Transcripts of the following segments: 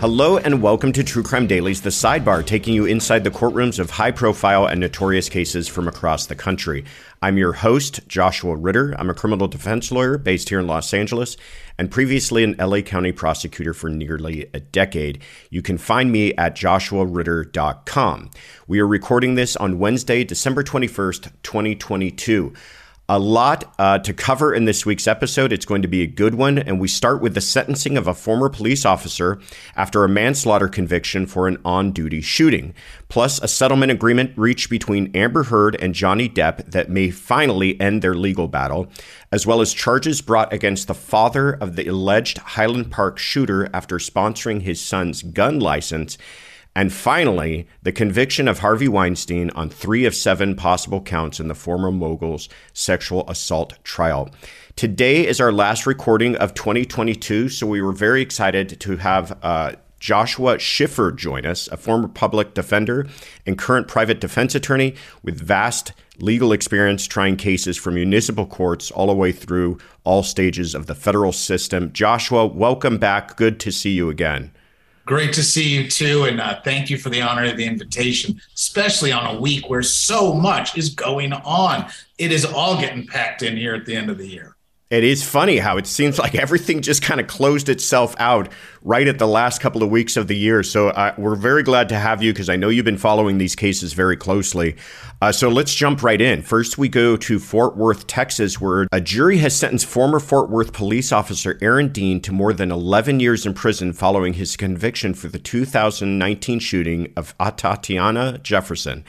Hello and welcome to True Crime Daily's The Sidebar, taking you inside the courtrooms of high profile and notorious cases from across the country. I'm your host, Joshua Ritter. I'm a criminal defense lawyer based here in Los Angeles and previously an LA County prosecutor for nearly a decade. You can find me at joshuaritter.com. We are recording this on Wednesday, December 21st, 2022 a lot uh, to cover in this week's episode. It's going to be a good one. And we start with the sentencing of a former police officer after a manslaughter conviction for an on duty shooting, plus a settlement agreement reached between Amber Heard and Johnny Depp that may finally end their legal battle, as well as charges brought against the father of the alleged Highland Park shooter after sponsoring his son's gun license and finally, the conviction of Harvey Weinstein on three of seven possible counts in the former mogul's sexual assault trial. Today is our last recording of 2022, so we were very excited to have uh, Joshua Schiffer join us, a former public defender and current private defense attorney with vast legal experience trying cases from municipal courts all the way through all stages of the federal system. Joshua, welcome back. Good to see you again. Great to see you too. And uh, thank you for the honor of the invitation, especially on a week where so much is going on. It is all getting packed in here at the end of the year. It is funny how it seems like everything just kind of closed itself out right at the last couple of weeks of the year. So uh, we're very glad to have you because I know you've been following these cases very closely. Uh, so let's jump right in. First, we go to Fort Worth, Texas, where a jury has sentenced former Fort Worth police officer Aaron Dean to more than 11 years in prison following his conviction for the 2019 shooting of Atatiana Jefferson.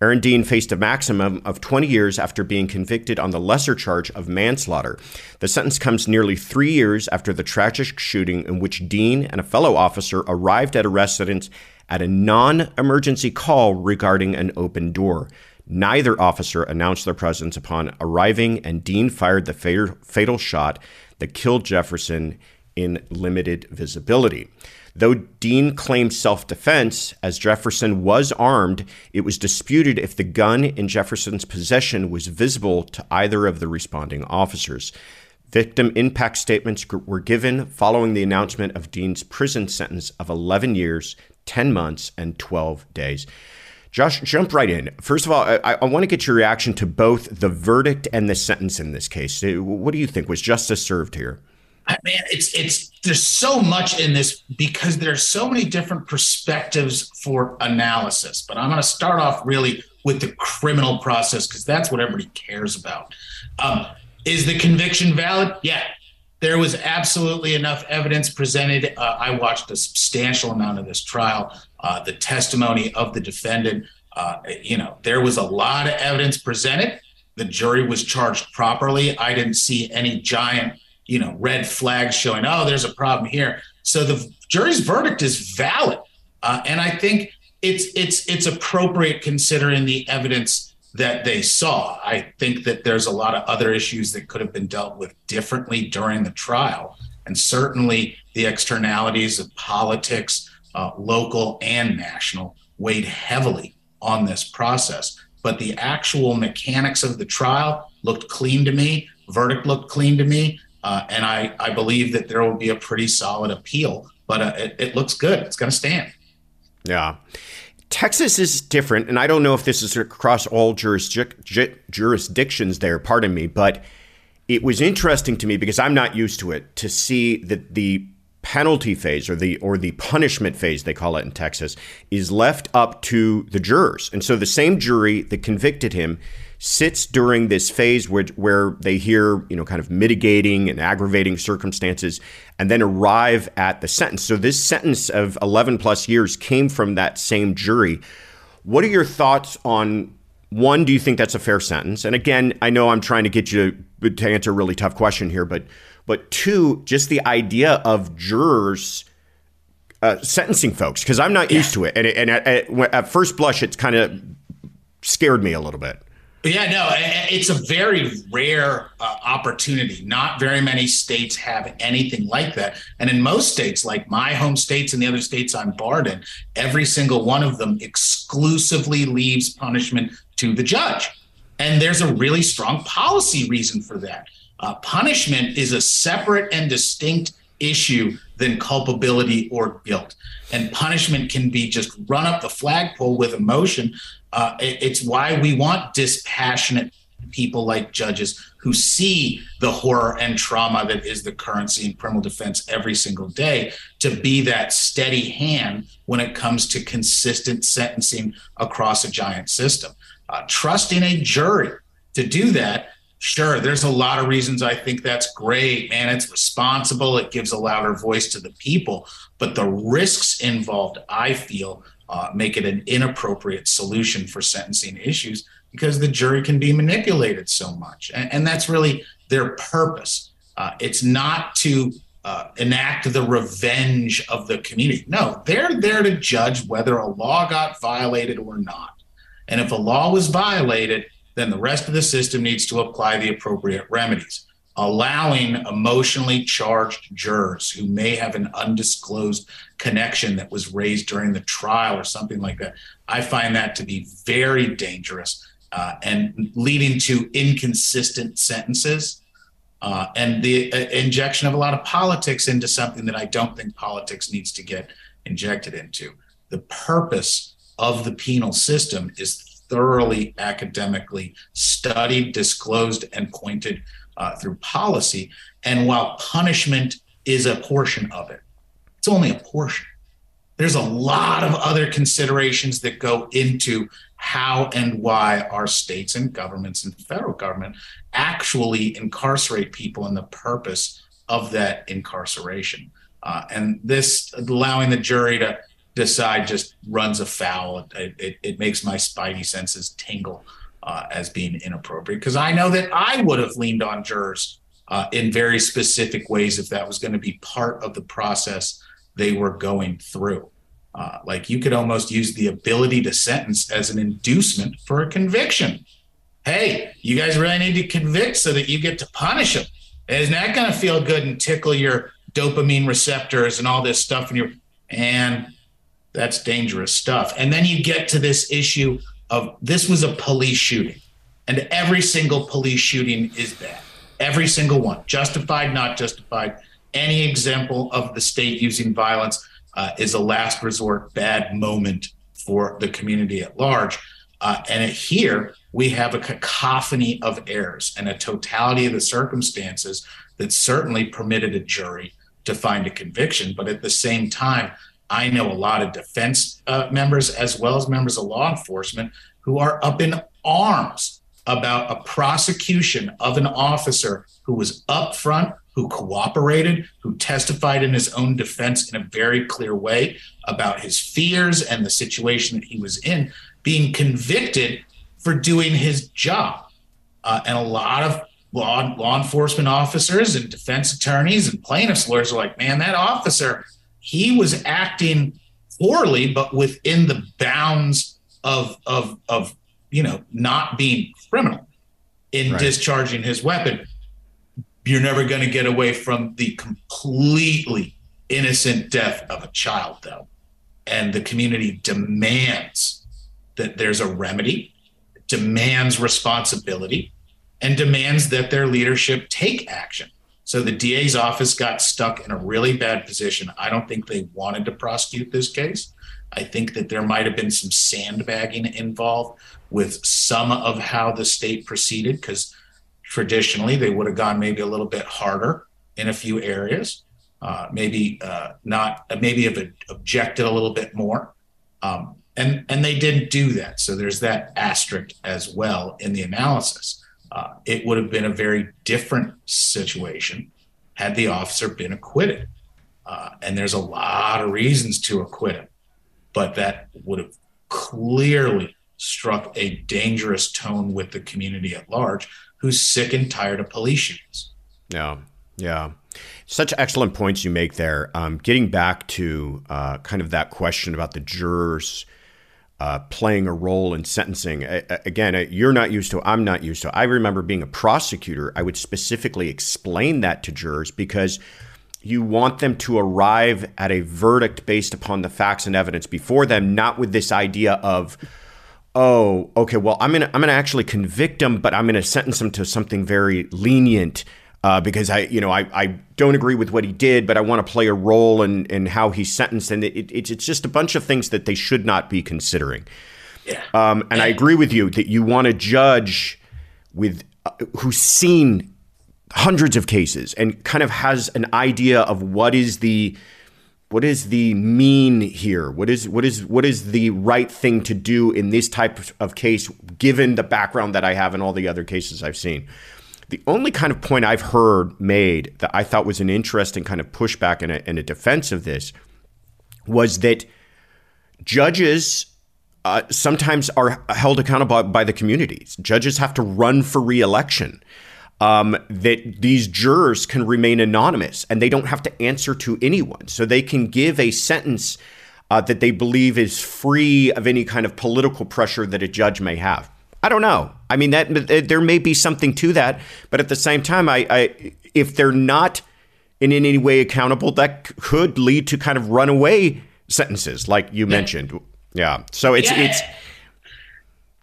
Aaron Dean faced a maximum of 20 years after being convicted on the lesser charge of manslaughter. The sentence comes nearly three years after the tragic shooting in which Dean and a fellow officer arrived at a residence at a non emergency call regarding an open door. Neither officer announced their presence upon arriving, and Dean fired the fatal shot that killed Jefferson in limited visibility. Though Dean claimed self defense, as Jefferson was armed, it was disputed if the gun in Jefferson's possession was visible to either of the responding officers. Victim impact statements were given following the announcement of Dean's prison sentence of 11 years, 10 months, and 12 days. Josh, jump right in. First of all, I, I, want to get your reaction to both the verdict and the sentence in this case. What do you think? Was justice served here? I mean, it's it's there's so much in this because there's so many different perspectives for analysis. But I'm going to start off really with the criminal process because that's what everybody cares about. Um, is the conviction valid? Yeah, there was absolutely enough evidence presented. Uh, I watched a substantial amount of this trial. Uh, the testimony of the defendant. Uh, you know, there was a lot of evidence presented. The jury was charged properly. I didn't see any giant you know red flags showing oh there's a problem here so the jury's verdict is valid uh, and i think it's it's it's appropriate considering the evidence that they saw. I think that there's a lot of other issues that could have been dealt with differently during the trial. And certainly the externalities of politics, uh, local and national, weighed heavily on this process. But the actual mechanics of the trial looked clean to me. Verdict looked clean to me. Uh, and I, I believe that there will be a pretty solid appeal, but uh, it, it looks good. It's going to stand. Yeah. Texas is different, and I don't know if this is across all jurisdic- jurisdictions there, pardon me, but it was interesting to me because I'm not used to it to see that the penalty phase or the or the punishment phase they call it in Texas is left up to the jurors. And so the same jury that convicted him sits during this phase where, where they hear, you know, kind of mitigating and aggravating circumstances and then arrive at the sentence. So this sentence of 11 plus years came from that same jury. What are your thoughts on one, do you think that's a fair sentence? And again, I know I'm trying to get you to answer a really tough question here, but but two, just the idea of jurors uh, sentencing folks because I'm not yeah. used to it, and, it, and at, at, at first blush, it's kind of scared me a little bit. Yeah, no, it's a very rare uh, opportunity. Not very many states have anything like that. And in most states, like my home states and the other states I'm barred in, every single one of them exclusively leaves punishment to the judge. And there's a really strong policy reason for that. Uh, punishment is a separate and distinct issue than culpability or guilt. And punishment can be just run up the flagpole with emotion uh, it, it's why we want dispassionate people like judges who see the horror and trauma that is the currency in criminal defense every single day to be that steady hand when it comes to consistent sentencing across a giant system. Uh, trusting a jury to do that Sure, there's a lot of reasons I think that's great, man. It's responsible, it gives a louder voice to the people. But the risks involved, I feel, uh, make it an inappropriate solution for sentencing issues because the jury can be manipulated so much. And, and that's really their purpose. Uh, it's not to uh, enact the revenge of the community. No, they're there to judge whether a law got violated or not. And if a law was violated, then the rest of the system needs to apply the appropriate remedies allowing emotionally charged jurors who may have an undisclosed connection that was raised during the trial or something like that. I find that to be very dangerous uh, and leading to inconsistent sentences uh, and the uh, injection of a lot of politics into something that I don't think politics needs to get injected into. The purpose of the penal system is thoroughly academically studied, disclosed, and pointed uh, through policy. And while punishment is a portion of it, it's only a portion. There's a lot of other considerations that go into how and why our states and governments and federal government actually incarcerate people and the purpose of that incarceration. Uh, and this allowing the jury to decide just runs afoul. It, it, it makes my spidey senses tingle uh, as being inappropriate because I know that I would have leaned on jurors uh, in very specific ways if that was going to be part of the process they were going through. Uh, like you could almost use the ability to sentence as an inducement for a conviction. Hey, you guys really need to convict so that you get to punish them. Isn't that going to feel good and tickle your dopamine receptors and all this stuff? And you're, and that's dangerous stuff. And then you get to this issue of this was a police shooting, and every single police shooting is bad. Every single one, justified, not justified. Any example of the state using violence uh, is a last resort bad moment for the community at large. Uh, and here we have a cacophony of errors and a totality of the circumstances that certainly permitted a jury to find a conviction. But at the same time, I know a lot of defense uh, members as well as members of law enforcement who are up in arms about a prosecution of an officer who was upfront, who cooperated, who testified in his own defense in a very clear way about his fears and the situation that he was in, being convicted for doing his job. Uh, and a lot of law, law enforcement officers and defense attorneys and plaintiffs' lawyers are like, man, that officer he was acting poorly, but within the bounds of of of you know, not being criminal in right. discharging his weapon, you're never going to get away from the completely innocent death of a child, though. And the community demands that there's a remedy, demands responsibility, and demands that their leadership take action. So the DA's office got stuck in a really bad position. I don't think they wanted to prosecute this case. I think that there might have been some sandbagging involved with some of how the state proceeded because traditionally they would have gone maybe a little bit harder in a few areas, uh, maybe uh, not, maybe have objected a little bit more. Um, and, and they didn't do that. So there's that asterisk as well in the analysis. Uh, it would have been a very different situation had the officer been acquitted. Uh, and there's a lot of reasons to acquit him, but that would have clearly struck a dangerous tone with the community at large who's sick and tired of police shootings. Yeah, yeah. Such excellent points you make there. Um, getting back to uh, kind of that question about the jurors uh, playing a role in sentencing. again, you're not used to, I'm not used to. I remember being a prosecutor, I would specifically explain that to jurors because you want them to arrive at a verdict based upon the facts and evidence before them, not with this idea of, oh, okay, well, I'm gonna I'm gonna actually convict them, but I'm gonna sentence them to something very lenient uh, because I, you know, I, I don't agree with what he did, but I want to play a role in, in how he's sentenced, and it, it, it's just a bunch of things that they should not be considering. Yeah. Um, and I agree with you that you want to judge with uh, who's seen hundreds of cases and kind of has an idea of what is the what is the mean here? What is what is what is the right thing to do in this type of case, given the background that I have in all the other cases I've seen? The only kind of point I've heard made that I thought was an interesting kind of pushback and a, and a defense of this was that judges uh, sometimes are held accountable by the communities. Judges have to run for reelection. Um, that these jurors can remain anonymous and they don't have to answer to anyone. So they can give a sentence uh, that they believe is free of any kind of political pressure that a judge may have. I don't know. I mean, that there may be something to that, but at the same time, I, I if they're not in any way accountable, that could lead to kind of runaway sentences, like you mentioned. Yeah. So it's yeah. it's.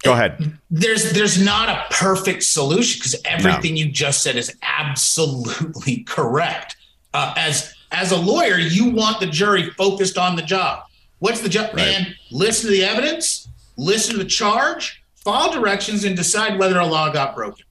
Go ahead. There's there's not a perfect solution because everything no. you just said is absolutely correct. Uh, as as a lawyer, you want the jury focused on the job. What's the job, right. man? Listen to the evidence. Listen to the charge follow directions and decide whether a law got broken.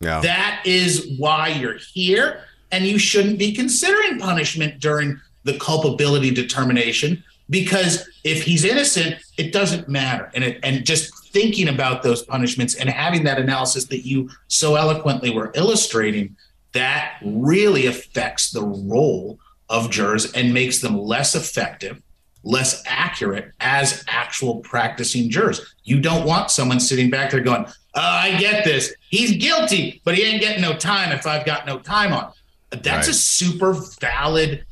Yeah. That is why you're here. And you shouldn't be considering punishment during the culpability determination because if he's innocent, it doesn't matter. And it, and just thinking about those punishments and having that analysis that you so eloquently were illustrating, that really affects the role of jurors and makes them less effective less accurate as actual practicing jurors. You don't want someone sitting back there going, oh, I get this. He's guilty, but he ain't getting no time if I've got no time on. That's right. a super valid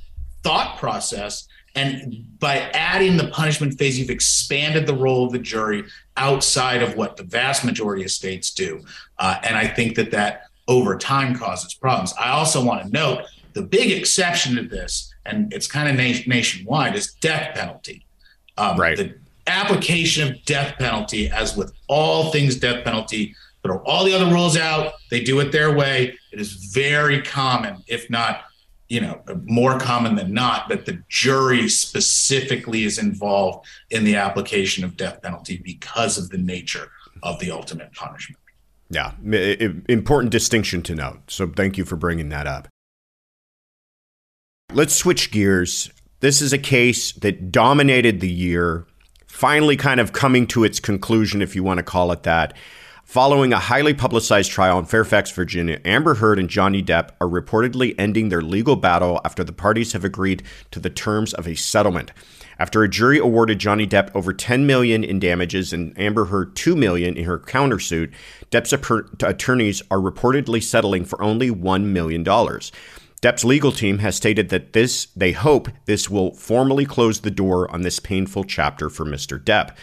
thought process. And by adding the punishment phase, you've expanded the role of the jury outside of what the vast majority of states do. Uh, and I think that that over time causes problems. I also want to note the big exception to this and it's kind of na- nationwide, is death penalty. Um, right. The application of death penalty, as with all things death penalty, throw all the other rules out. They do it their way. It is very common, if not, you know, more common than not, that the jury specifically is involved in the application of death penalty because of the nature of the ultimate punishment. Yeah, important distinction to note. So thank you for bringing that up. Let's switch gears. This is a case that dominated the year, finally kind of coming to its conclusion, if you want to call it that. Following a highly publicized trial in Fairfax, Virginia, Amber Heard and Johnny Depp are reportedly ending their legal battle after the parties have agreed to the terms of a settlement. After a jury awarded Johnny Depp over 10 million in damages and Amber Heard 2 million in her countersuit, Depp's attorneys are reportedly settling for only 1 million dollars. Depp's legal team has stated that this they hope this will formally close the door on this painful chapter for Mr. Depp.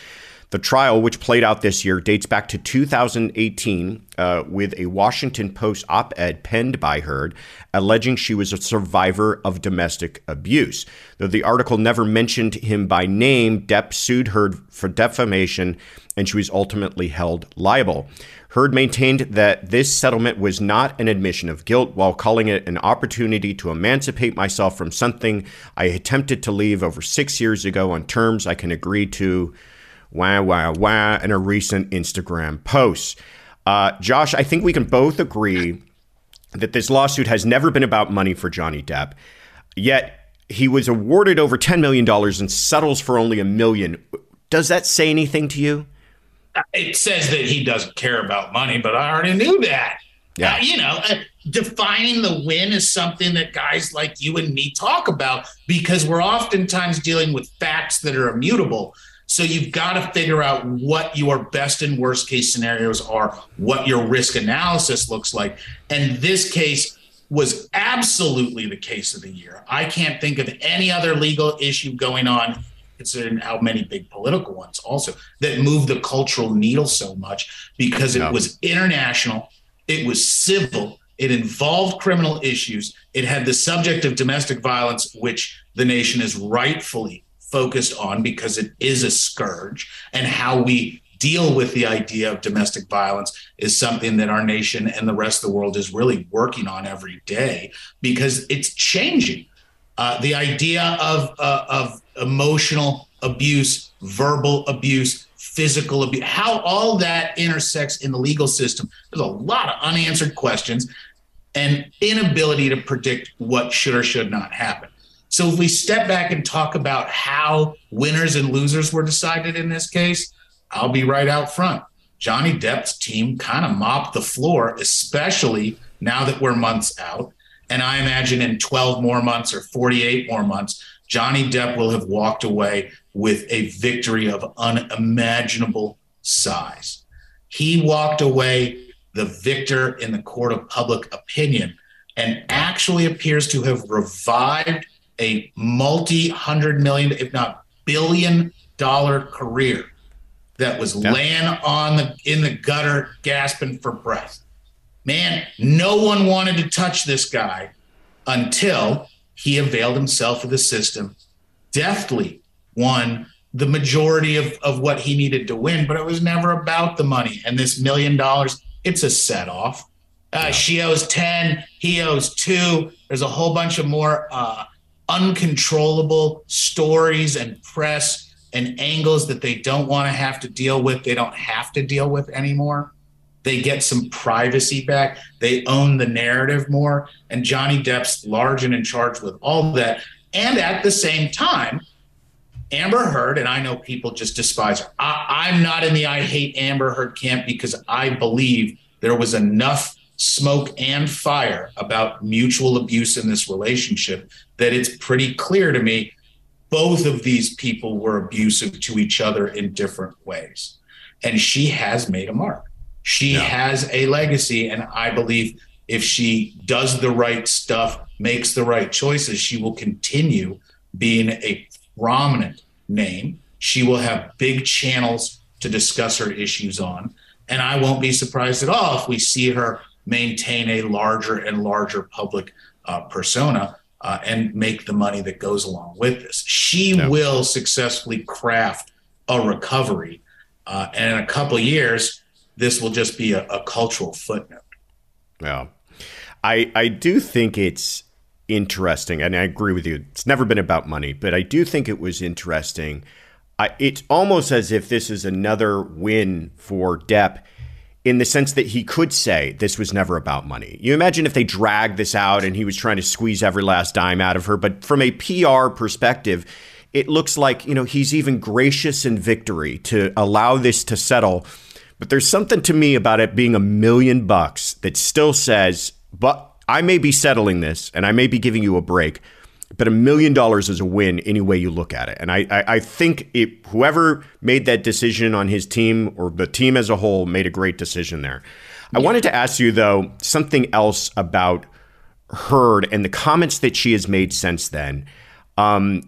The trial, which played out this year, dates back to 2018 uh, with a Washington Post op ed penned by Heard alleging she was a survivor of domestic abuse. Though the article never mentioned him by name, Depp sued Heard for defamation and she was ultimately held liable. Heard maintained that this settlement was not an admission of guilt while calling it an opportunity to emancipate myself from something I attempted to leave over six years ago on terms I can agree to wah, wow, wow, in a recent Instagram post. Uh, Josh, I think we can both agree that this lawsuit has never been about money for Johnny Depp. Yet he was awarded over $10 million and settles for only a million. Does that say anything to you? It says that he doesn't care about money, but I already knew that. Yeah. Uh, you know, uh, defining the win is something that guys like you and me talk about because we're oftentimes dealing with facts that are immutable. So you've got to figure out what your best and worst case scenarios are, what your risk analysis looks like. And this case was absolutely the case of the year. I can't think of any other legal issue going on, considering how many big political ones also, that moved the cultural needle so much because it was international, it was civil, it involved criminal issues, it had the subject of domestic violence, which the nation is rightfully focused on because it is a scourge and how we deal with the idea of domestic violence is something that our nation and the rest of the world is really working on every day because it's changing. Uh, the idea of uh, of emotional abuse, verbal abuse, physical abuse, how all that intersects in the legal system. There's a lot of unanswered questions and inability to predict what should or should not happen. So if we step back and talk about how winners and losers were decided in this case, I'll be right out front. Johnny Depp's team kind of mopped the floor, especially now that we're months out. And I imagine in 12 more months or 48 more months, Johnny Depp will have walked away with a victory of unimaginable size. He walked away the victor in the court of public opinion and actually appears to have revived a multi hundred million, if not billion dollar career that was yeah. laying on the in the gutter, gasping for breath. Man, no one wanted to touch this guy until he availed himself of the system, deftly won the majority of, of what he needed to win, but it was never about the money. And this million dollars, it's a set off. Uh, yeah. She owes 10, he owes two. There's a whole bunch of more uh, uncontrollable stories and press and angles that they don't want to have to deal with. They don't have to deal with anymore. They get some privacy back. They own the narrative more. And Johnny Depp's large and in charge with all that. And at the same time, Amber Heard, and I know people just despise her. I, I'm not in the I hate Amber Heard camp because I believe there was enough smoke and fire about mutual abuse in this relationship that it's pretty clear to me both of these people were abusive to each other in different ways. And she has made a mark. She yeah. has a legacy. And I believe if she does the right stuff, makes the right choices, she will continue being a prominent name. She will have big channels to discuss her issues on. And I won't be surprised at all if we see her maintain a larger and larger public uh, persona uh, and make the money that goes along with this. She will successfully craft a recovery. Uh, and in a couple years, this will just be a, a cultural footnote. Yeah. I, I do think it's interesting, and I agree with you. It's never been about money, but I do think it was interesting. I, it's almost as if this is another win for Depp in the sense that he could say this was never about money. You imagine if they dragged this out and he was trying to squeeze every last dime out of her, but from a PR perspective, it looks like, you know, he's even gracious in victory to allow this to settle. But there's something to me about it being a million bucks that still says, but I may be settling this and I may be giving you a break, but a million dollars is a win any way you look at it. And I, I, I think it, whoever made that decision on his team or the team as a whole made a great decision there. I wanted to ask you, though, something else about Heard and the comments that she has made since then. Um,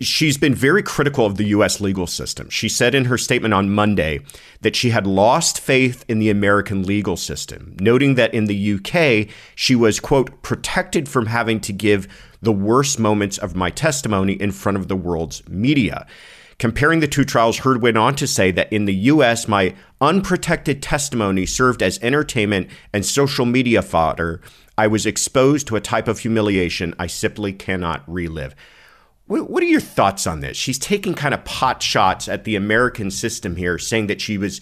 she's been very critical of the US legal system. She said in her statement on Monday that she had lost faith in the American legal system, noting that in the UK, she was, quote, protected from having to give the worst moments of my testimony in front of the world's media. Comparing the two trials, Heard went on to say that in the US, my unprotected testimony served as entertainment and social media fodder. I was exposed to a type of humiliation I simply cannot relive. What are your thoughts on this? She's taking kind of pot shots at the American system here, saying that she was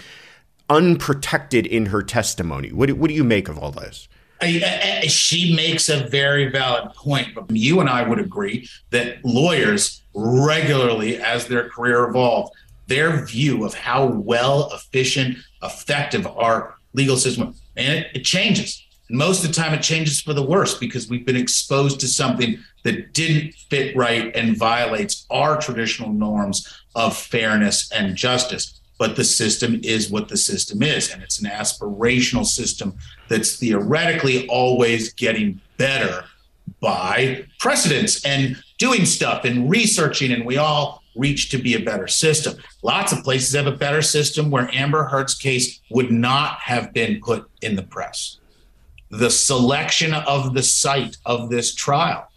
unprotected in her testimony. What do, what do you make of all this? She makes a very valid point, you and I would agree that lawyers regularly, as their career evolved, their view of how well, efficient, effective our legal system, and it, it changes. Most of the time, it changes for the worse because we've been exposed to something that didn't fit right and violates our traditional norms of fairness and justice. But the system is what the system is, and it's an aspirational system that's theoretically always getting better by precedents and doing stuff and researching, and we all reach to be a better system. Lots of places have a better system where Amber Heard's case would not have been put in the press. The selection of the site of this trial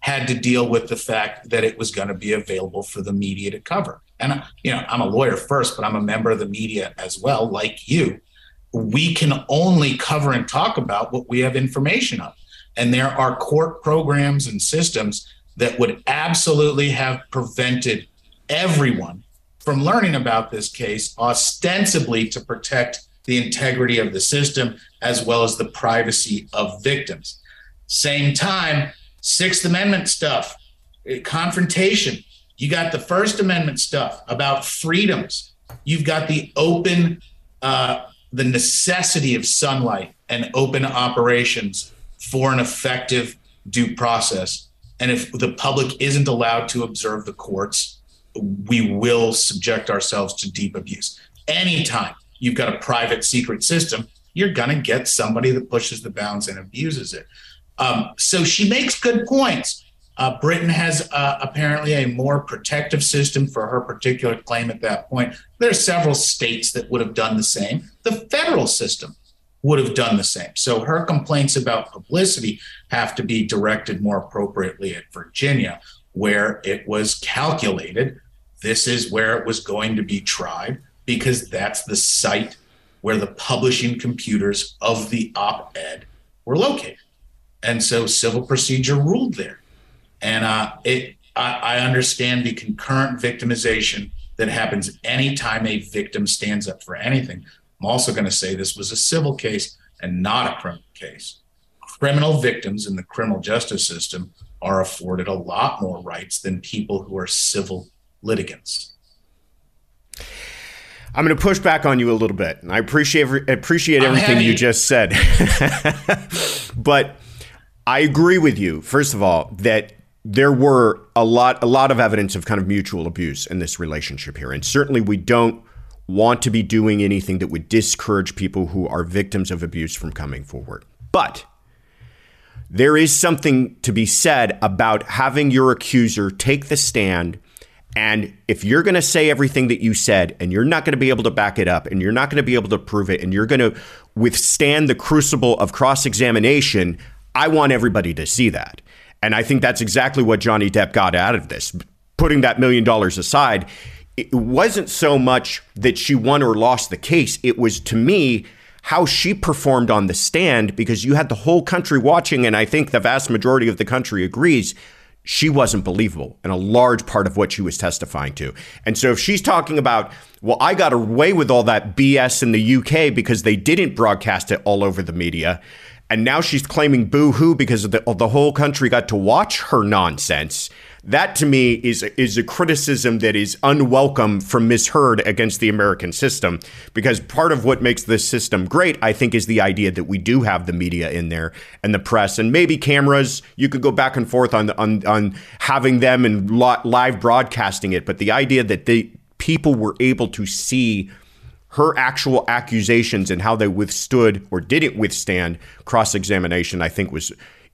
had to deal with the fact that it was going to be available for the media to cover. And you know, I'm a lawyer first, but I'm a member of the media as well, like you. We can only cover and talk about what we have information of. And there are court programs and systems that would absolutely have prevented everyone from learning about this case, ostensibly to protect the integrity of the system as well as the privacy of victims. Same time, Sixth Amendment stuff, eh, confrontation. You got the First Amendment stuff about freedoms. You've got the open, uh, the necessity of sunlight and open operations for an effective due process. And if the public isn't allowed to observe the courts, we will subject ourselves to deep abuse. Anytime you've got a private secret system, you're going to get somebody that pushes the bounds and abuses it. Um, so she makes good points. Uh, Britain has uh, apparently a more protective system for her particular claim at that point. There are several states that would have done the same. The federal system would have done the same. So her complaints about publicity have to be directed more appropriately at Virginia, where it was calculated this is where it was going to be tried because that's the site where the publishing computers of the op ed were located. And so civil procedure ruled there. And uh, it, I, I understand the concurrent victimization that happens anytime a victim stands up for anything. I'm also going to say this was a civil case and not a criminal case. Criminal victims in the criminal justice system are afforded a lot more rights than people who are civil litigants. I'm going to push back on you a little bit. I appreciate appreciate everything you just said, but I agree with you. First of all, that there were a lot a lot of evidence of kind of mutual abuse in this relationship here, and certainly we don't want to be doing anything that would discourage people who are victims of abuse from coming forward. But there is something to be said about having your accuser take the stand. And if you're going to say everything that you said and you're not going to be able to back it up and you're not going to be able to prove it and you're going to withstand the crucible of cross examination, I want everybody to see that. And I think that's exactly what Johnny Depp got out of this. Putting that million dollars aside, it wasn't so much that she won or lost the case. It was to me how she performed on the stand because you had the whole country watching. And I think the vast majority of the country agrees she wasn't believable in a large part of what she was testifying to. And so if she's talking about, well, I got away with all that BS in the UK because they didn't broadcast it all over the media and now she's claiming boo hoo because the, the whole country got to watch her nonsense. That to me is is a criticism that is unwelcome from Miss Heard against the American system. Because part of what makes this system great, I think, is the idea that we do have the media in there and the press and maybe cameras. You could go back and forth on on on having them and live broadcasting it, but the idea that the people were able to see her actual accusations and how they withstood or didn't withstand cross examination, I think was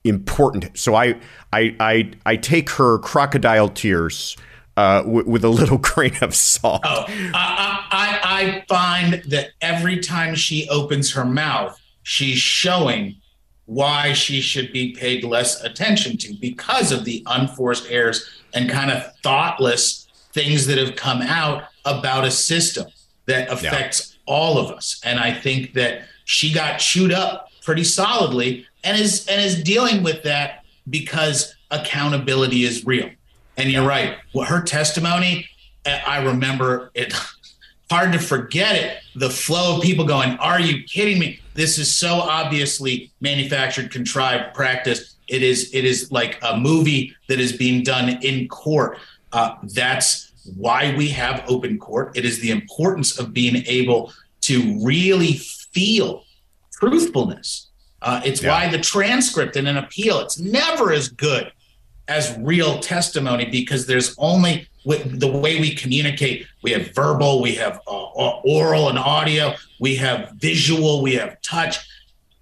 important. So I I I, I take her crocodile tears uh, w- with a little grain of salt. Oh, I, I, I find that every time she opens her mouth, she's showing why she should be paid less attention to because of the unforced errors and kind of thoughtless things that have come out about a system that affects yeah. all of us. And I think that she got chewed up pretty solidly and is and is dealing with that because accountability is real. And you're right. Well, her testimony, I remember it hard to forget it. The flow of people going, Are you kidding me? This is so obviously manufactured, contrived practice. It is it is like a movie that is being done in court. Uh, that's why we have open court. It is the importance of being able to really feel truthfulness. Uh, it's yeah. why the transcript in an appeal it's never as good as real testimony because there's only the way we communicate. We have verbal, we have uh, oral and audio, we have visual, we have touch.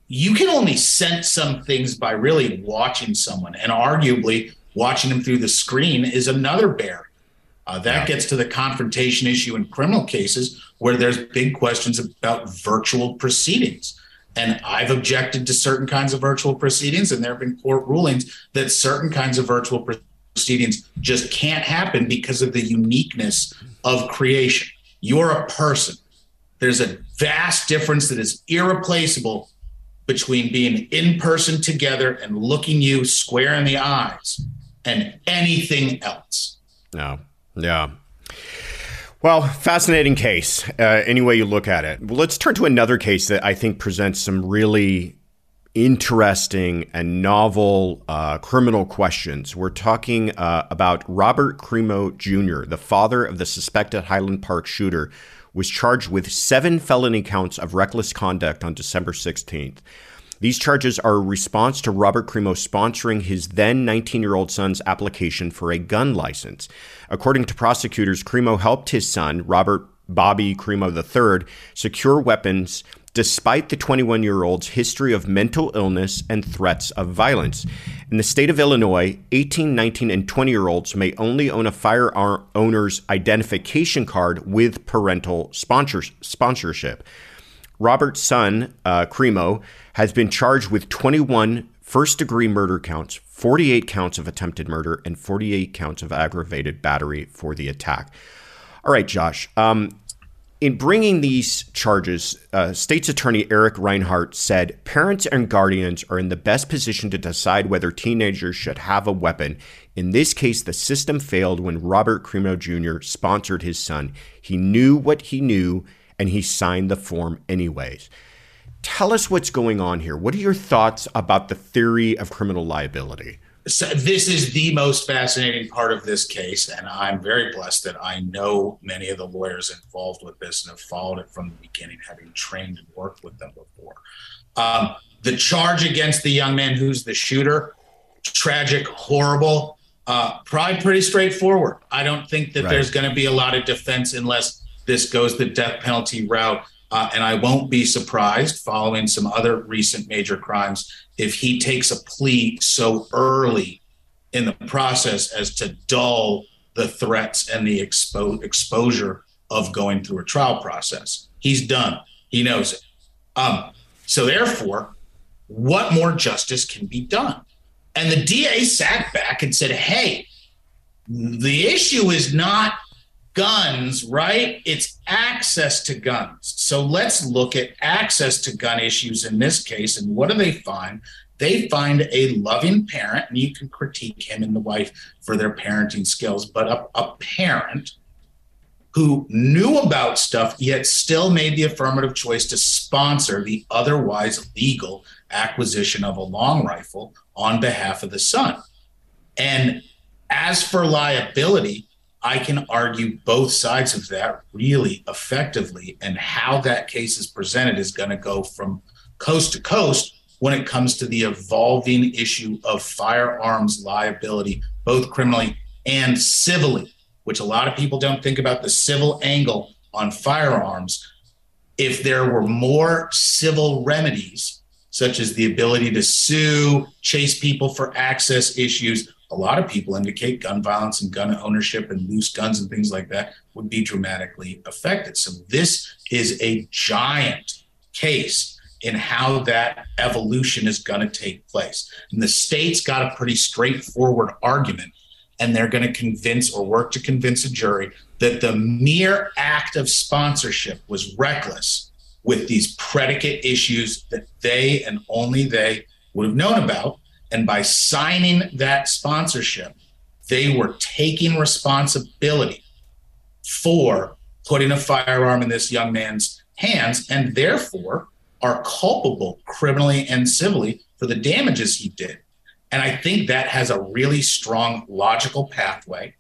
You can only sense some things by really watching someone, and arguably watching them through the screen is another barrier. Uh, that yeah. gets to the confrontation issue in criminal cases where there's big questions about virtual proceedings. And I've objected to certain kinds of virtual proceedings, and there have been court rulings that certain kinds of virtual proceedings just can't happen because of the uniqueness of creation. You're a person. There's a vast difference that is irreplaceable between being in person together and looking you square in the eyes and anything else. No. Yeah. Well, fascinating case, uh, any way you look at it. Well, let's turn to another case that I think presents some really interesting and novel uh, criminal questions. We're talking uh, about Robert Crimo Jr., the father of the suspected Highland Park shooter, was charged with seven felony counts of reckless conduct on December 16th. These charges are a response to Robert Crimo sponsoring his then 19 year old son's application for a gun license. According to prosecutors, Crimo helped his son, Robert Bobby Crimo III, secure weapons despite the 21 year old's history of mental illness and threats of violence. In the state of Illinois, 18, 19, and 20 year olds may only own a firearm owner's identification card with parental sponsorship. Robert's son, uh, Crimo, has been charged with 21 first degree murder counts, 48 counts of attempted murder, and 48 counts of aggravated battery for the attack. All right, Josh. Um, in bringing these charges, uh, State's Attorney Eric Rinehart said parents and guardians are in the best position to decide whether teenagers should have a weapon. In this case, the system failed when Robert Crimo Jr. sponsored his son. He knew what he knew and he signed the form anyways. Tell us what's going on here. What are your thoughts about the theory of criminal liability? So this is the most fascinating part of this case, and I'm very blessed that I know many of the lawyers involved with this and have followed it from the beginning, having trained and worked with them before. Um, the charge against the young man who's the shooter, tragic, horrible, uh, probably pretty straightforward. I don't think that right. there's going to be a lot of defense unless this goes the death penalty route. Uh, and I won't be surprised following some other recent major crimes if he takes a plea so early in the process as to dull the threats and the expo- exposure of going through a trial process. He's done. He knows it. Um, so therefore, what more justice can be done? And the DA sat back and said, "Hey, the issue is not guns, right? It's access to guns. So let's look at access to gun issues in this case. And what do they find? They find a loving parent, and you can critique him and the wife for their parenting skills, but a, a parent who knew about stuff yet still made the affirmative choice to sponsor the otherwise legal acquisition of a long rifle on behalf of the son. And as for liability, I can argue both sides of that really effectively. And how that case is presented is going to go from coast to coast when it comes to the evolving issue of firearms liability, both criminally and civilly, which a lot of people don't think about the civil angle on firearms. If there were more civil remedies, such as the ability to sue, chase people for access issues. A lot of people indicate gun violence and gun ownership and loose guns and things like that would be dramatically affected. So, this is a giant case in how that evolution is going to take place. And the state's got a pretty straightforward argument, and they're going to convince or work to convince a jury that the mere act of sponsorship was reckless with these predicate issues that they and only they would have known about. And by signing that sponsorship, they were taking responsibility for putting a firearm in this young man's hands and therefore are culpable criminally and civilly for the damages he did. And I think that has a really strong logical pathway.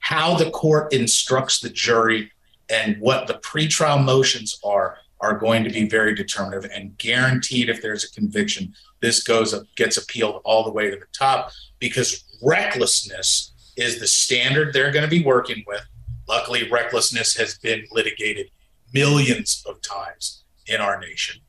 How the court instructs the jury and what the pretrial motions are are going to be very determinative and guaranteed if there's a conviction this goes up gets appealed all the way to the top because recklessness is the standard they're going to be working with. Luckily recklessness has been litigated millions of times in our nation.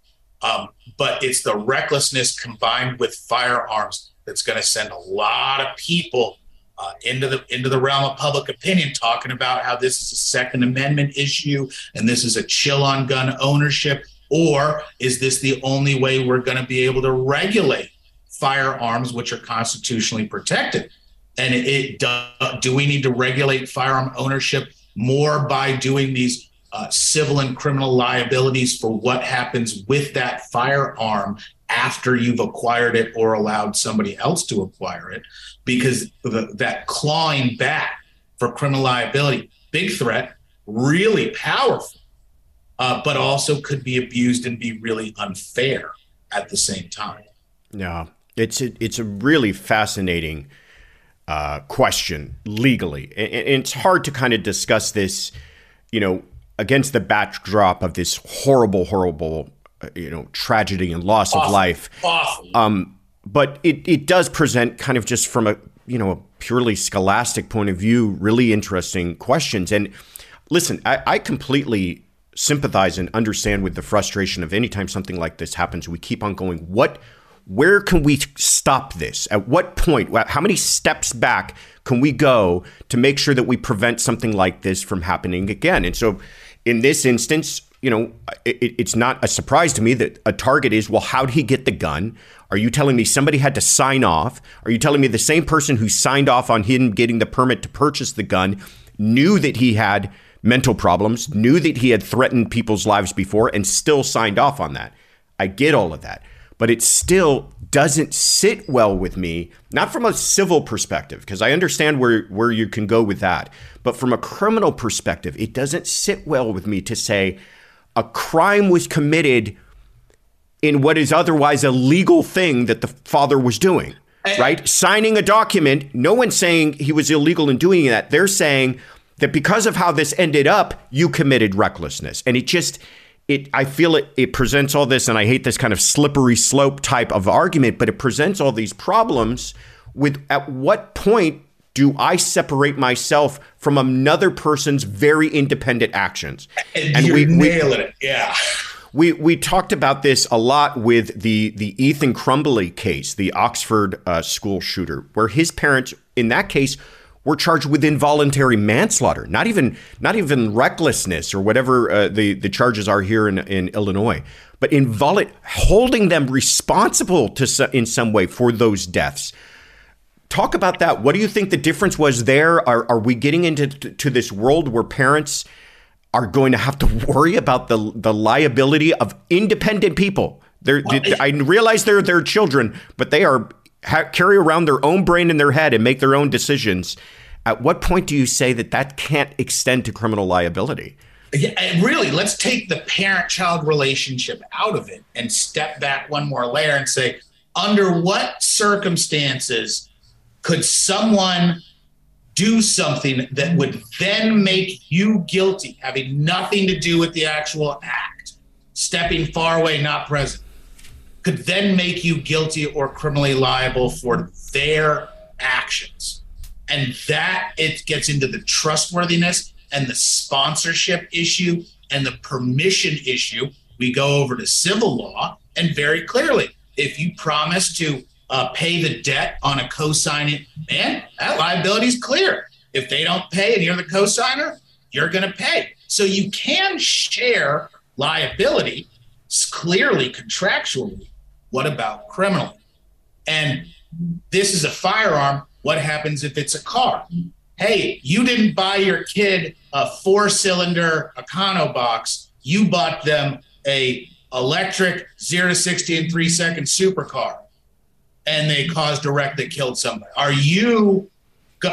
Um, but it's the recklessness combined with firearms that's going to send a lot of people uh, into the into the realm of public opinion, talking about how this is a Second Amendment issue and this is a chill on gun ownership, or is this the only way we're going to be able to regulate firearms, which are constitutionally protected? And it, do, do we need to regulate firearm ownership more by doing these uh, civil and criminal liabilities for what happens with that firearm after you've acquired it or allowed somebody else to acquire it because the, that clawing back for criminal liability big threat really powerful uh, but also could be abused and be really unfair at the same time yeah it's a, it's a really fascinating uh, question legally and it's hard to kind of discuss this you know against the backdrop of this horrible, horrible, uh, you know, tragedy and loss awful. of life. Awful. Um, but it, it does present kind of just from a you know a purely scholastic point of view, really interesting questions. And listen, I, I completely sympathize and understand with the frustration of anytime something like this happens. We keep on going. What? Where can we stop this? At what point? How many steps back can we go to make sure that we prevent something like this from happening again? And so in this instance, you know, it, it's not a surprise to me that a target is, well, how did he get the gun? Are you telling me somebody had to sign off? Are you telling me the same person who signed off on him getting the permit to purchase the gun knew that he had mental problems, knew that he had threatened people's lives before, and still signed off on that? I get all of that. But it still doesn't sit well with me, not from a civil perspective, because I understand where, where you can go with that. But from a criminal perspective, it doesn't sit well with me to say a crime was committed in what is otherwise a legal thing that the father was doing, eh, eh. right? Signing a document, no one's saying he was illegal in doing that. They're saying that because of how this ended up, you committed recklessness. And it just, it I feel it it presents all this, and I hate this kind of slippery slope type of argument, but it presents all these problems with at what point do I separate myself from another person's very independent actions? And, and we nailing it, yeah. We we talked about this a lot with the the Ethan Crumbley case, the Oxford uh, school shooter, where his parents, in that case, were charged with involuntary manslaughter, not even not even recklessness or whatever uh, the the charges are here in in Illinois, but invol- holding them responsible to in some way for those deaths. Talk about that. What do you think the difference was there? Are are we getting into to this world where parents are going to have to worry about the the liability of independent people? They're, they, I realize they're their children, but they are ha- carry around their own brain in their head and make their own decisions. At what point do you say that that can't extend to criminal liability? Yeah, really, let's take the parent child relationship out of it and step back one more layer and say, under what circumstances could someone do something that would then make you guilty, having nothing to do with the actual act, stepping far away, not present? could then make you guilty or criminally liable for their actions. And that it gets into the trustworthiness and the sponsorship issue and the permission issue. We go over to civil law, and very clearly, if you promise to uh, pay the debt on a co-signing, man, that liability is clear. If they don't pay and you're the co-signer, you're going to pay. So you can share liability clearly contractually. What about criminally? And this is a firearm. What happens if it's a car? Hey, you didn't buy your kid a four-cylinder Econobox. You bought them a electric zero to 60 in three second supercar and they caused direct that killed somebody. Are you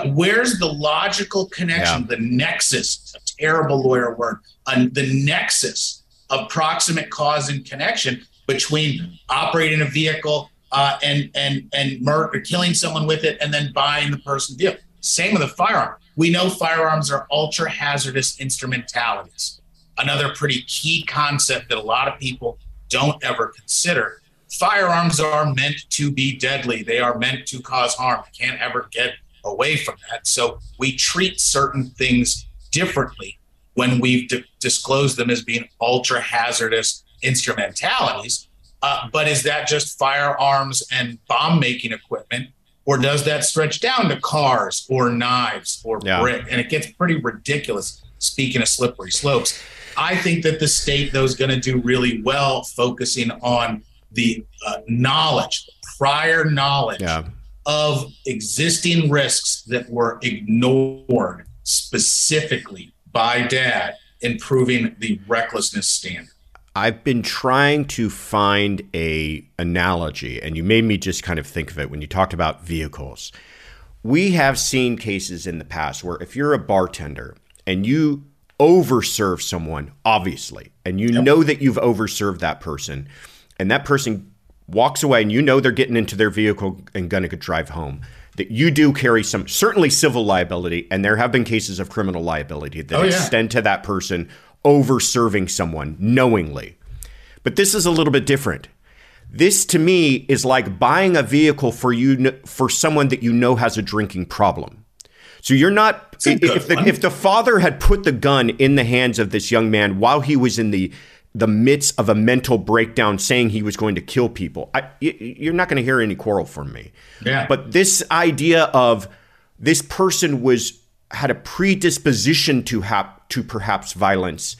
where's the logical connection, yeah. the nexus, a terrible lawyer word, uh, the nexus of proximate cause and connection between operating a vehicle uh, and and and murder, killing someone with it, and then buying the person's vehicle. Same with a firearm. We know firearms are ultra hazardous instrumentalities. Another pretty key concept that a lot of people don't ever consider. Firearms are meant to be deadly. They are meant to cause harm. You can't ever get away from that. So we treat certain things differently when we've d- disclosed them as being ultra hazardous instrumentalities. Uh, but is that just firearms and bomb making equipment? Or does that stretch down to cars or knives or yeah. brick? And it gets pretty ridiculous, speaking of slippery slopes. I think that the state, though, is going to do really well focusing on the uh, knowledge, prior knowledge yeah of existing risks that were ignored specifically by dad improving the recklessness standard I've been trying to find a analogy and you made me just kind of think of it when you talked about vehicles. We have seen cases in the past where if you're a bartender and you overserve someone obviously and you yep. know that you've overserved that person and that person walks away and you know they're getting into their vehicle and going to drive home, that you do carry some certainly civil liability, and there have been cases of criminal liability that oh, yeah. extend to that person over serving someone knowingly. But this is a little bit different. This to me is like buying a vehicle for you for someone that you know has a drinking problem. So you're not if the, if the father had put the gun in the hands of this young man while he was in the the midst of a mental breakdown saying he was going to kill people. I, you're not going to hear any quarrel from me. Yeah. But this idea of this person was had a predisposition to have to perhaps violence,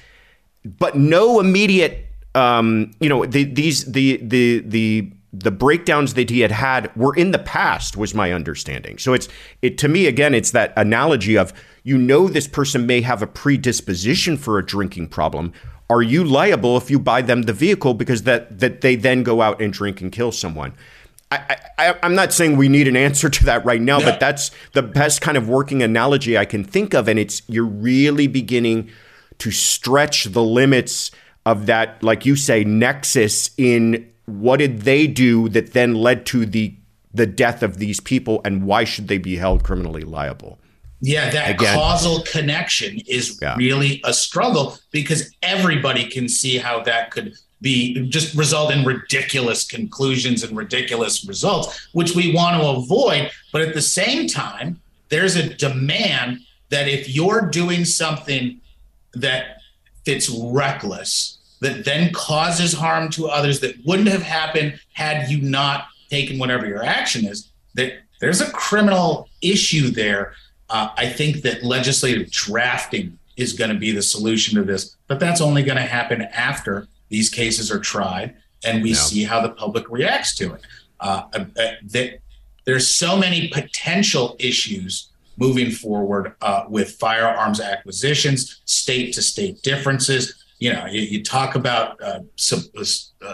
but no immediate, um, you know, the, these the the the the breakdowns that he had had were in the past was my understanding. So it's it to me again it's that analogy of you know this person may have a predisposition for a drinking problem are you liable if you buy them the vehicle because that that they then go out and drink and kill someone? I, I, am not saying we need an answer to that right now, but that's the best kind of working analogy I can think of, and it's you're really beginning to stretch the limits of that, like you say, nexus in what did they do that then led to the the death of these people, and why should they be held criminally liable? Yeah, that Again. causal connection is yeah. really a struggle because everybody can see how that could be just result in ridiculous conclusions and ridiculous results, which we want to avoid. But at the same time, there's a demand that if you're doing something that fits reckless, that then causes harm to others that wouldn't have happened had you not taken whatever your action is, that there's a criminal issue there uh, I think that legislative drafting is going to be the solution to this, but that's only going to happen after these cases are tried and we yeah. see how the public reacts to it. Uh, uh, that there's so many potential issues moving forward uh, with firearms acquisitions, state to state differences. You know, you, you talk about uh, uh, uh,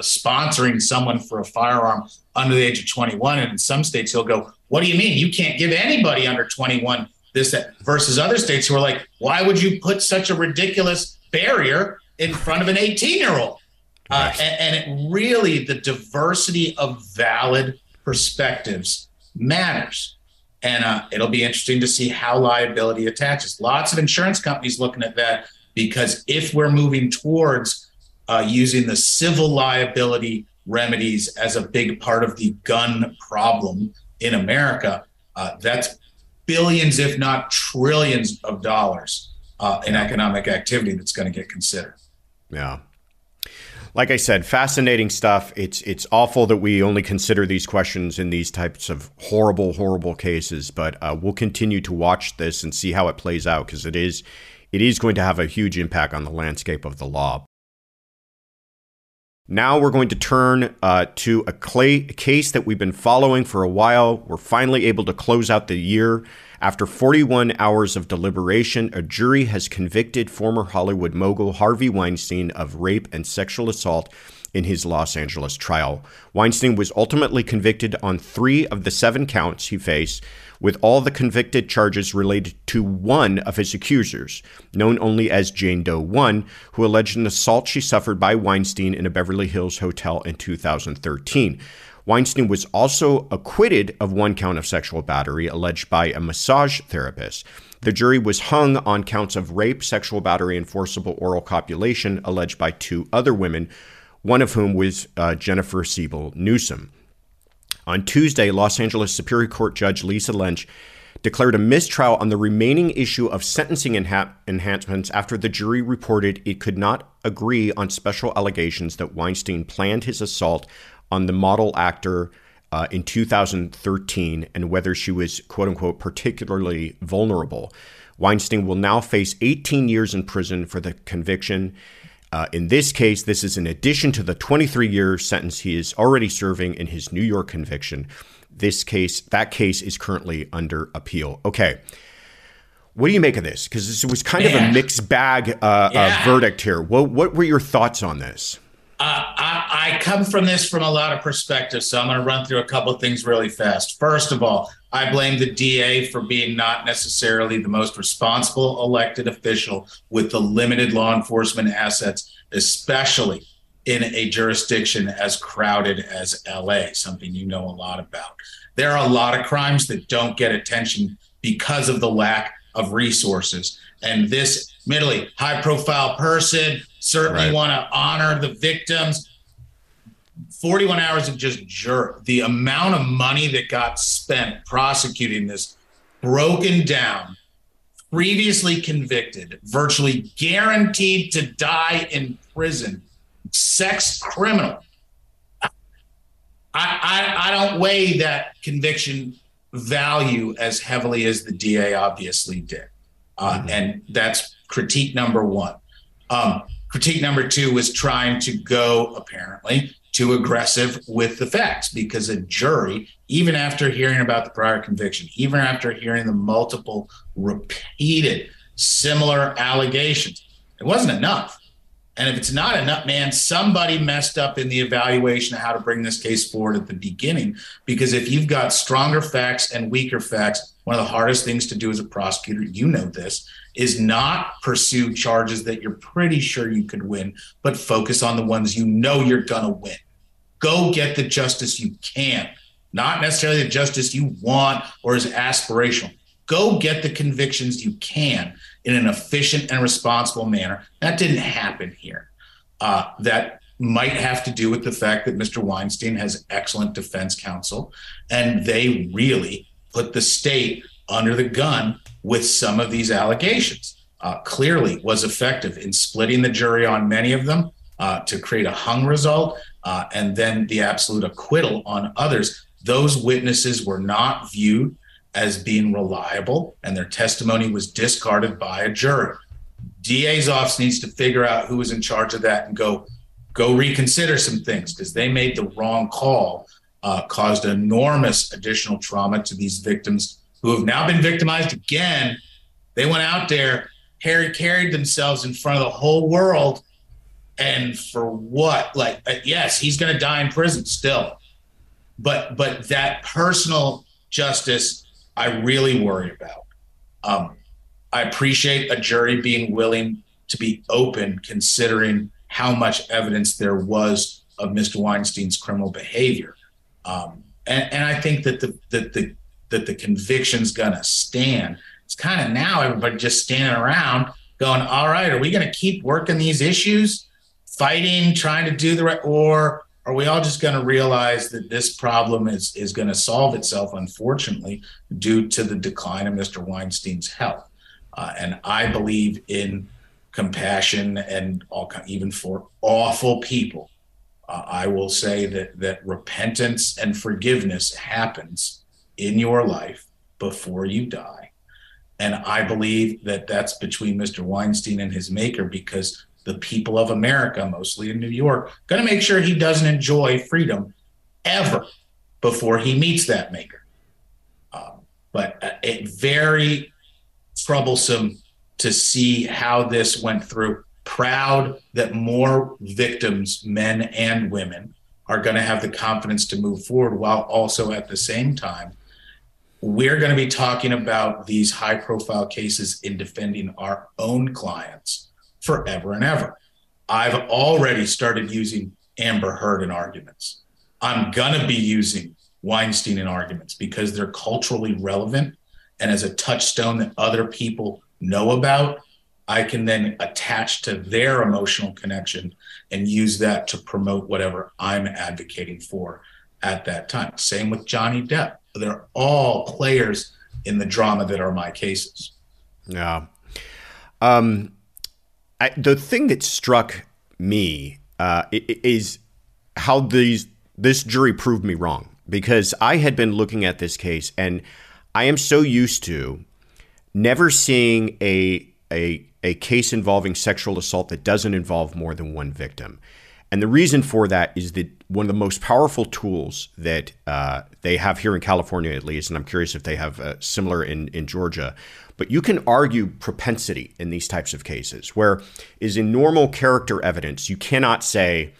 sponsoring someone for a firearm under the age of 21, and in some states he'll go, "What do you mean you can't give anybody under 21 this versus other states who are like, why would you put such a ridiculous barrier in front of an 18 year old? Uh, and, and it really, the diversity of valid perspectives matters. And uh, it'll be interesting to see how liability attaches. Lots of insurance companies looking at that because if we're moving towards uh, using the civil liability remedies as a big part of the gun problem in America, uh, that's billions, if not trillions of dollars uh, in economic activity that's going to get considered. Yeah. like I said, fascinating stuff. It's it's awful that we only consider these questions in these types of horrible, horrible cases. But uh, we'll continue to watch this and see how it plays out because it is it is going to have a huge impact on the landscape of the law. Now we're going to turn uh, to a clay, case that we've been following for a while. We're finally able to close out the year. After 41 hours of deliberation, a jury has convicted former Hollywood mogul Harvey Weinstein of rape and sexual assault in his Los Angeles trial. Weinstein was ultimately convicted on three of the seven counts he faced, with all the convicted charges related to one of his accusers, known only as Jane Doe 1, who alleged an assault she suffered by Weinstein in a Beverly Hills hotel in 2013. Weinstein was also acquitted of one count of sexual battery alleged by a massage therapist. The jury was hung on counts of rape, sexual battery, and forcible oral copulation alleged by two other women one of whom was uh, Jennifer Siebel Newsom. On Tuesday, Los Angeles Superior Court Judge Lisa Lench declared a mistrial on the remaining issue of sentencing enha- enhancements after the jury reported it could not agree on special allegations that Weinstein planned his assault on the model actor uh, in 2013 and whether she was, quote unquote, particularly vulnerable. Weinstein will now face 18 years in prison for the conviction uh, in this case, this is in addition to the 23 year sentence he is already serving in his New York conviction. This case, that case is currently under appeal. Okay. What do you make of this? Because this was kind of a mixed bag uh, yeah. uh, verdict here. What, what were your thoughts on this? Uh, I, I, come from this from a lot of perspectives, so I'm going to run through a couple of things really fast. First of all, I blame the DA for being not necessarily the most responsible elected official with the limited law enforcement assets, especially in a jurisdiction as crowded as LA, something you know a lot about. There are a lot of crimes that don't get attention because of the lack of resources. And this, admittedly, high profile person certainly right. want to honor the victims. 41 hours of just jerk. The amount of money that got spent prosecuting this broken down, previously convicted, virtually guaranteed to die in prison, sex criminal. I, I, I don't weigh that conviction value as heavily as the DA obviously did. Uh, mm-hmm. And that's critique number one. Um, critique number two was trying to go, apparently, too aggressive with the facts because a jury, even after hearing about the prior conviction, even after hearing the multiple repeated similar allegations, it wasn't enough. And if it's not enough, man, somebody messed up in the evaluation of how to bring this case forward at the beginning. Because if you've got stronger facts and weaker facts, one of the hardest things to do as a prosecutor, you know this, is not pursue charges that you're pretty sure you could win, but focus on the ones you know you're going to win. Go get the justice you can, not necessarily the justice you want or is aspirational. Go get the convictions you can in an efficient and responsible manner. That didn't happen here. Uh, that might have to do with the fact that Mr. Weinstein has excellent defense counsel, and they really put the state under the gun with some of these allegations. Uh, clearly was effective in splitting the jury on many of them uh, to create a hung result, uh, and then the absolute acquittal on others. Those witnesses were not viewed as being reliable, and their testimony was discarded by a jury. DA's office needs to figure out who was in charge of that and go go reconsider some things because they made the wrong call, uh, caused enormous additional trauma to these victims who have now been victimized again. They went out there, Harry carried themselves in front of the whole world, and for what? Like, uh, yes, he's going to die in prison still, but but that personal justice I really worry about. Um, I appreciate a jury being willing to be open, considering how much evidence there was of Mr. Weinstein's criminal behavior, um, and, and, I think that the that the that the conviction's gonna stand. It's kind of now everybody just standing around going, "All right, are we going to keep working these issues, fighting, trying to do the right, or are we all just going to realize that this problem is is going to solve itself unfortunately due to the decline of mr weinstein's health uh, and i believe in compassion and all even for awful people. Uh, I will say that that repentance and forgiveness happens in your life before you die. And I believe that that's between Mr. Weinstein and his maker because the people of America, mostly in New York, going to make sure he doesn't enjoy freedom ever before he meets that maker. Um, but uh, it very troublesome to see how this went through. Proud that more victims, men and women, are going to have the confidence to move forward while also at the same time we're going to be talking about these high profile cases in defending our own clients forever and ever. I've already started using Amber Heard in arguments. I'm going to be using Weinstein in arguments because they're culturally relevant and as a touchstone that other people know about. I can then attach to their emotional connection and use that to promote whatever I'm advocating for at that time. Same with Johnny Depp they're all players in the drama that are my cases. Yeah. Um, I, the thing that struck me uh, is how these this jury proved me wrong because I had been looking at this case and I am so used to never seeing a a a case involving sexual assault that doesn't involve more than one victim. And the reason for that is that one of the most powerful tools that uh, they have here in California, at least, and I'm curious if they have uh, similar in, in Georgia, but you can argue propensity in these types of cases, where is in normal character evidence, you cannot say,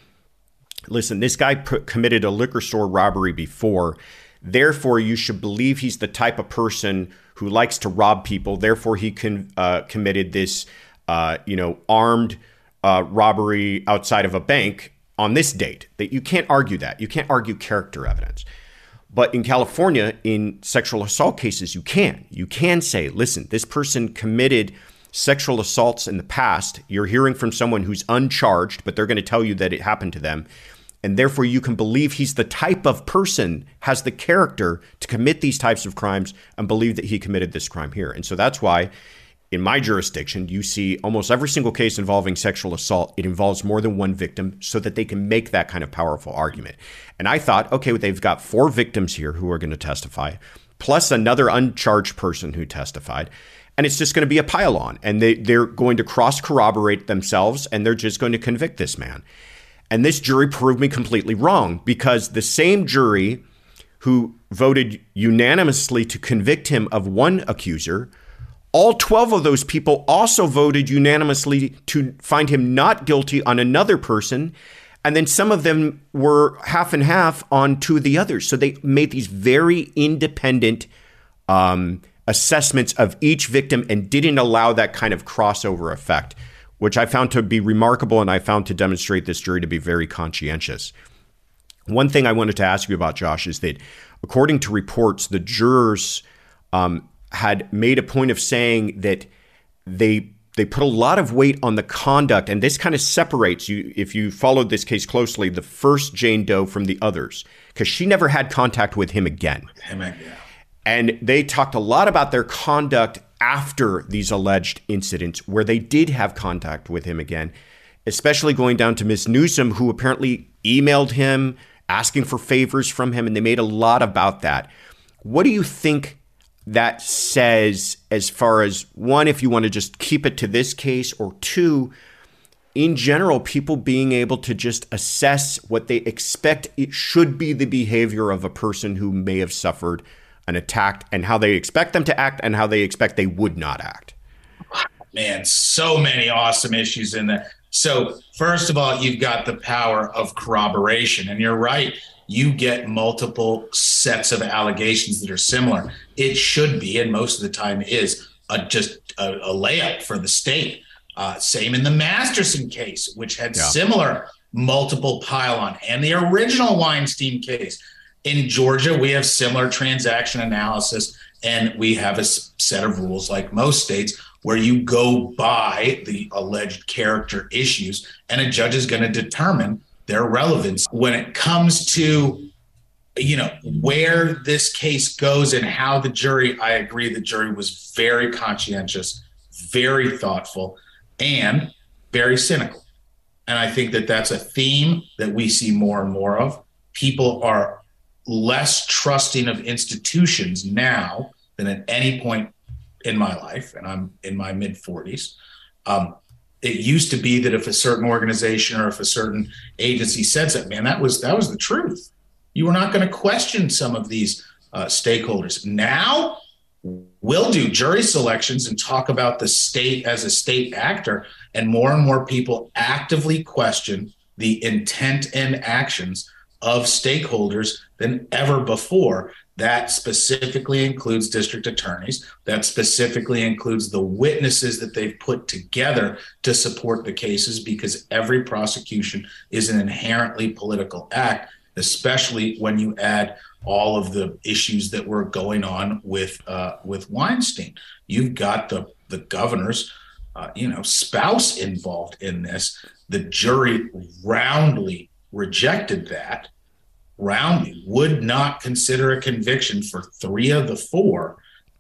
listen, this guy p- committed a liquor store robbery before, therefore you should believe he's the type of person who likes to rob people, therefore he con- uh, committed this, uh, you know, armed uh, robbery outside of a bank on this date. That you can't argue that. You can't argue character evidence. But in California, in sexual assault cases, you can. You can say, listen, this person committed sexual assaults in the past. You're hearing from someone who's uncharged, but they're going to tell you that it happened to them. And therefore, you can believe he's the type of person, has the character to commit these types of crimes, and believe that he committed this crime here. And so that's why in my jurisdiction, you see almost every single case involving sexual assault, it involves more than one victim so that they can make that kind of powerful argument. And I thought, okay, they've got four victims here who are going to testify, plus another uncharged person who testified. And it's just going to be a pile on. And they, they're going to cross corroborate themselves and they're just going to convict this man. And this jury proved me completely wrong because the same jury who voted unanimously to convict him of one accuser all 12 of those people also voted unanimously to find him not guilty on another person. And then some of them were half and half on two of the others. So they made these very independent um, assessments of each victim and didn't allow that kind of crossover effect, which I found to be remarkable and I found to demonstrate this jury to be very conscientious. One thing I wanted to ask you about, Josh, is that according to reports, the jurors um, had made a point of saying that they they put a lot of weight on the conduct, and this kind of separates you if you followed this case closely, the first Jane Doe from the others, because she never had contact with him again. Him again. And they talked a lot about their conduct after these alleged incidents, where they did have contact with him again, especially going down to Miss Newsom, who apparently emailed him asking for favors from him, and they made a lot about that. What do you think that says, as far as one, if you want to just keep it to this case, or two, in general, people being able to just assess what they expect it should be the behavior of a person who may have suffered an attack and how they expect them to act and how they expect they would not act. Man, so many awesome issues in there. So, first of all, you've got the power of corroboration. And you're right you get multiple sets of allegations that are similar. It should be, and most of the time is, a, just a, a layup for the state. Uh, same in the Masterson case, which had yeah. similar multiple pile-on, and the original Weinstein case. In Georgia, we have similar transaction analysis, and we have a set of rules, like most states, where you go by the alleged character issues, and a judge is going to determine their relevance when it comes to you know where this case goes and how the jury i agree the jury was very conscientious very thoughtful and very cynical. And I think that that's a theme that we see more and more of. People are less trusting of institutions now than at any point in my life, and I'm in my mid 40s. Um, it used to be that if a certain organization or if a certain agency said something, man, that was that was the truth. You were not going to question some of these uh, stakeholders. Now we'll do jury selections and talk about the state as a state actor, and more and more people actively question the intent and actions of stakeholders than ever before. That specifically includes district attorneys. That specifically includes the witnesses that they've put together to support the cases because every prosecution is an inherently political act, especially when you add all of the issues that were going on with uh, with Weinstein. You've got the the governor's uh, you know spouse involved in this. The jury roundly rejected that would not consider a conviction for three of the four.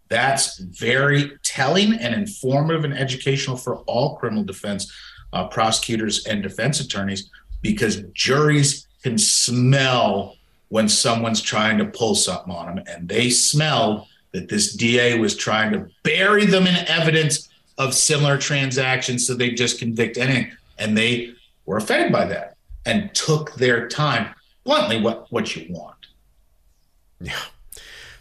That's very telling and informative and educational for all criminal defense uh, prosecutors and defense attorneys because juries can smell when someone's trying to pull something on them. And they smelled that this DA was trying to bury them in evidence of similar transactions so they just convict anything. And they were offended by that and took their time bluntly what what you want. Yeah,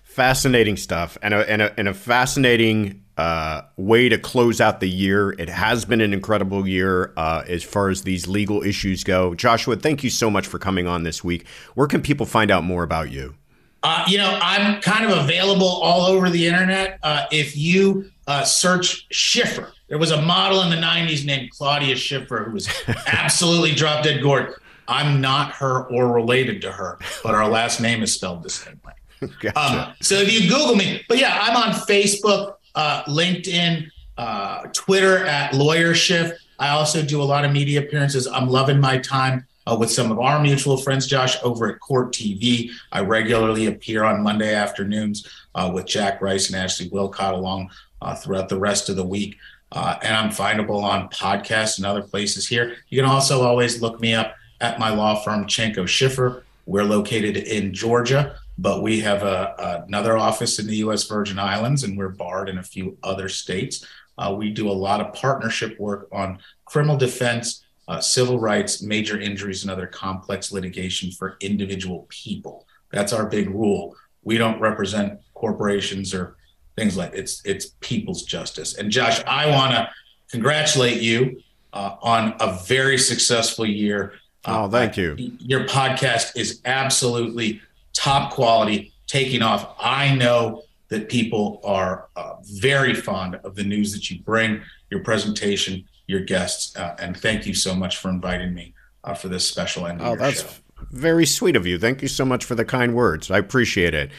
fascinating stuff, and a and a, and a fascinating uh, way to close out the year. It has been an incredible year uh, as far as these legal issues go. Joshua, thank you so much for coming on this week. Where can people find out more about you? Uh, you know, I'm kind of available all over the internet. Uh, if you uh, search Schiffer, there was a model in the 90s named Claudia Schiffer who was absolutely drop dead gorgeous. I'm not her or related to her, but our last name is spelled the same way. Gotcha. Um, so if you Google me, but yeah, I'm on Facebook, uh, LinkedIn, uh, Twitter at Lawyer Schiff. I also do a lot of media appearances. I'm loving my time uh, with some of our mutual friends, Josh, over at Court TV. I regularly appear on Monday afternoons uh, with Jack Rice and Ashley Willcott along uh, throughout the rest of the week. Uh, and I'm findable on podcasts and other places here. You can also always look me up at my law firm, Chanco Schiffer. We're located in Georgia, but we have a, another office in the U.S. Virgin Islands, and we're barred in a few other states. Uh, we do a lot of partnership work on criminal defense, uh, civil rights, major injuries, and other complex litigation for individual people. That's our big rule. We don't represent corporations or things like it's it's people's justice. And Josh, I want to congratulate you uh, on a very successful year. Oh, thank you. Your podcast is absolutely top quality, taking off. I know that people are uh, very fond of the news that you bring, your presentation, your guests, uh, and thank you so much for inviting me uh, for this special end. Oh, that's show. very sweet of you. Thank you so much for the kind words. I appreciate it.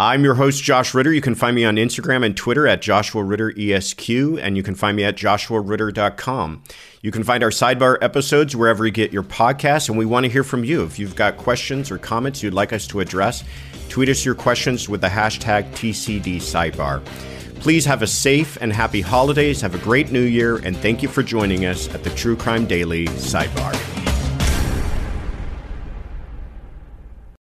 I'm your host, Josh Ritter. You can find me on Instagram and Twitter at Joshua Ritter ESQ, and you can find me at joshuaritter.com. You can find our sidebar episodes wherever you get your podcasts, and we want to hear from you. If you've got questions or comments you'd like us to address, tweet us your questions with the hashtag TCD Sidebar. Please have a safe and happy holidays, have a great new year, and thank you for joining us at the True Crime Daily Sidebar.